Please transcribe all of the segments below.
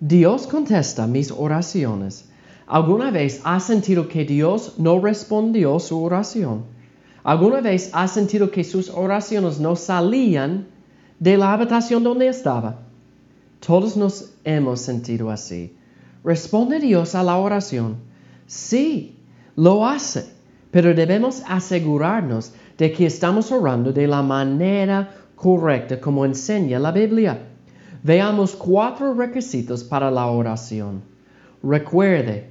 Dios contesta mis oraciones. ¿Alguna vez has sentido que Dios no respondió su oración? ¿Alguna vez has sentido que sus oraciones no salían de la habitación donde estaba? Todos nos hemos sentido así. ¿Responde Dios a la oración? Sí, lo hace, pero debemos asegurarnos de que estamos orando de la manera correcta como enseña la Biblia. Veamos cuatro requisitos para la oración. Recuerde,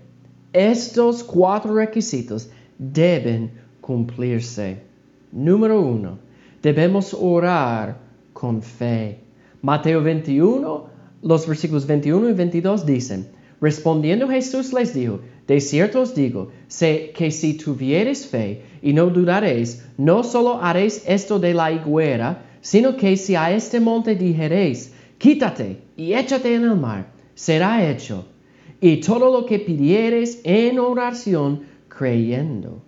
estos cuatro requisitos deben cumplirse. Número uno, debemos orar con fe. Mateo 21, los versículos 21 y 22 dicen, respondiendo Jesús les dijo, de cierto os digo, sé que si tuviereis fe y no dudaréis, no solo haréis esto de la higuera, sino que si a este monte dijereis, quítate y échate en el mar, será hecho. Y todo lo que pidiereis en oración, creyendo,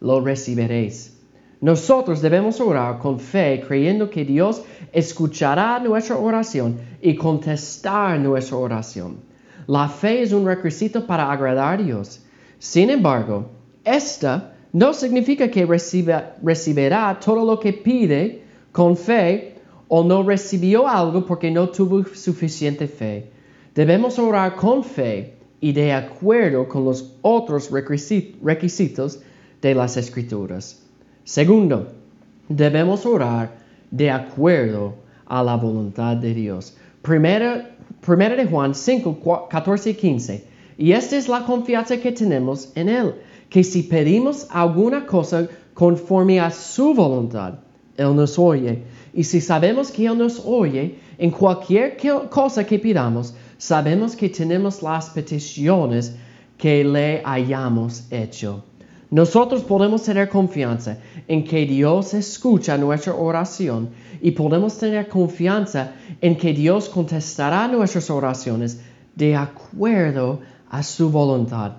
lo recibiréis. Nosotros debemos orar con fe, creyendo que Dios escuchará nuestra oración y contestar nuestra oración. La fe es un requisito para agradar a Dios. Sin embargo, esta no significa que recibirá todo lo que pide con fe o no recibió algo porque no tuvo suficiente fe. Debemos orar con fe y de acuerdo con los otros requisitos de las escrituras. Segundo, debemos orar de acuerdo a la voluntad de Dios. Primera, de Juan 5, 14 y 15. Y esta es la confianza que tenemos en Él, que si pedimos alguna cosa conforme a su voluntad, Él nos oye. Y si sabemos que Él nos oye en cualquier cosa que pidamos, sabemos que tenemos las peticiones que le hayamos hecho. Nosotros podemos tener confianza en que Dios escucha nuestra oración y podemos tener confianza en que Dios contestará nuestras oraciones de acuerdo a su voluntad.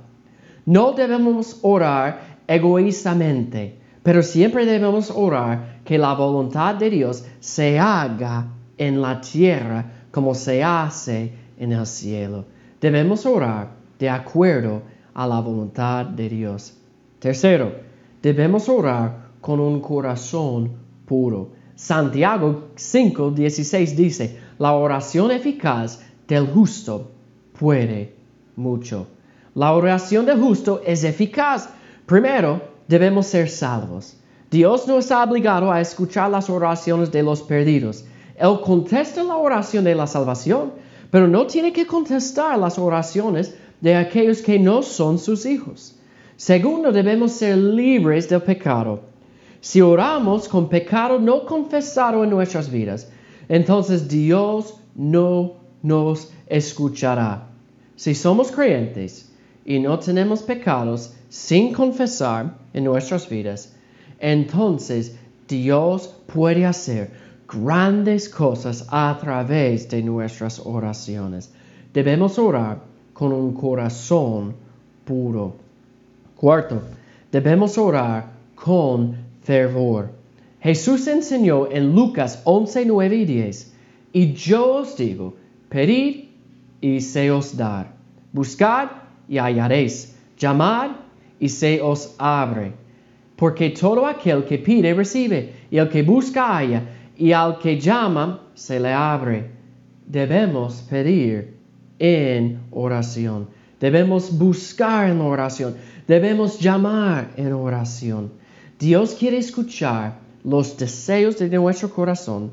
No debemos orar egoístamente, pero siempre debemos orar que la voluntad de Dios se haga en la tierra como se hace en el cielo. Debemos orar de acuerdo a la voluntad de Dios. Tercero, debemos orar con un corazón puro. Santiago 5, 16 dice, la oración eficaz del justo puede mucho. La oración del justo es eficaz. Primero, debemos ser salvos. Dios no está obligado a escuchar las oraciones de los perdidos. Él contesta la oración de la salvación, pero no tiene que contestar las oraciones de aquellos que no son sus hijos. Segundo, debemos ser libres del pecado. Si oramos con pecado no confesado en nuestras vidas, entonces Dios no nos escuchará. Si somos creyentes y no tenemos pecados sin confesar en nuestras vidas, entonces Dios puede hacer grandes cosas a través de nuestras oraciones. Debemos orar con un corazón puro. Cuarto, debemos orar con fervor. Jesús enseñó en Lucas 11, 9 y 10, y yo os digo, pedid y se os dar, buscad y hallaréis, llamad y se os abre. Porque todo aquel que pide recibe, y el que busca halla, y al que llama se le abre. Debemos pedir en oración. Debemos buscar en oración. Debemos llamar en oración. Dios quiere escuchar los deseos de nuestro corazón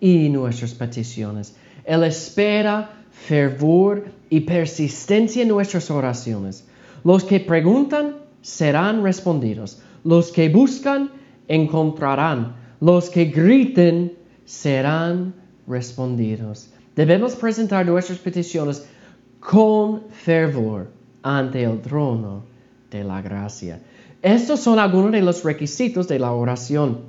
y nuestras peticiones. Él espera fervor y persistencia en nuestras oraciones. Los que preguntan serán respondidos. Los que buscan encontrarán. Los que griten serán respondidos. Debemos presentar nuestras peticiones con fervor ante el trono de la gracia. Estos son algunos de los requisitos de la oración.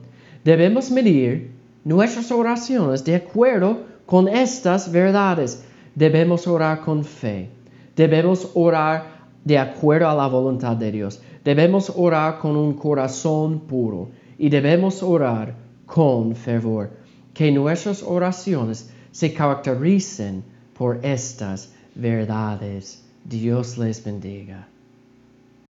Debemos medir nuestras oraciones de acuerdo con estas verdades. Debemos orar con fe. Debemos orar de acuerdo a la voluntad de Dios. Debemos orar con un corazón puro y debemos orar con fervor. Que nuestras oraciones se caractericen por estas verdades. Dios les bendiga.